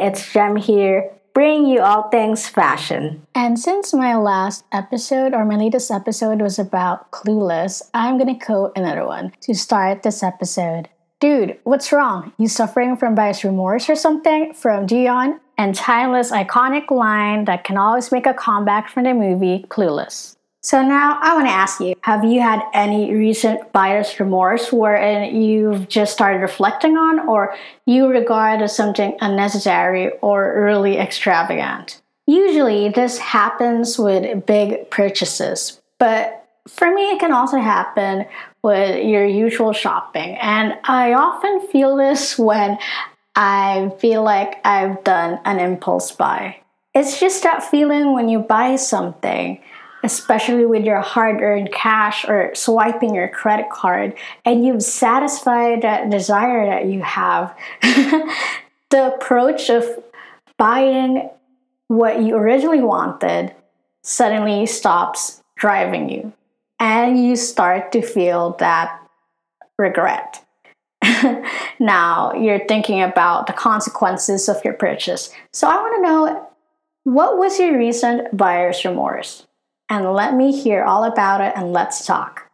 it's Jem here, bringing you all things fashion. And since my last episode or my latest episode was about Clueless, I'm gonna quote another one to start this episode. Dude, what's wrong? You suffering from buyer's remorse or something? From Dionne? And timeless, iconic line that can always make a comeback from the movie Clueless. So now I want to ask you, have you had any recent buyer's remorse wherein you've just started reflecting on or you regard as something unnecessary or really extravagant? Usually this happens with big purchases, but for me it can also happen with your usual shopping. And I often feel this when I feel like I've done an impulse buy. It's just that feeling when you buy something especially with your hard earned cash or swiping your credit card, and you've satisfied that desire that you have, the approach of buying what you originally wanted suddenly stops driving you. And you start to feel that regret. now you're thinking about the consequences of your purchase. So I want to know what was your recent buyer's remorse? And let me hear all about it and let's talk.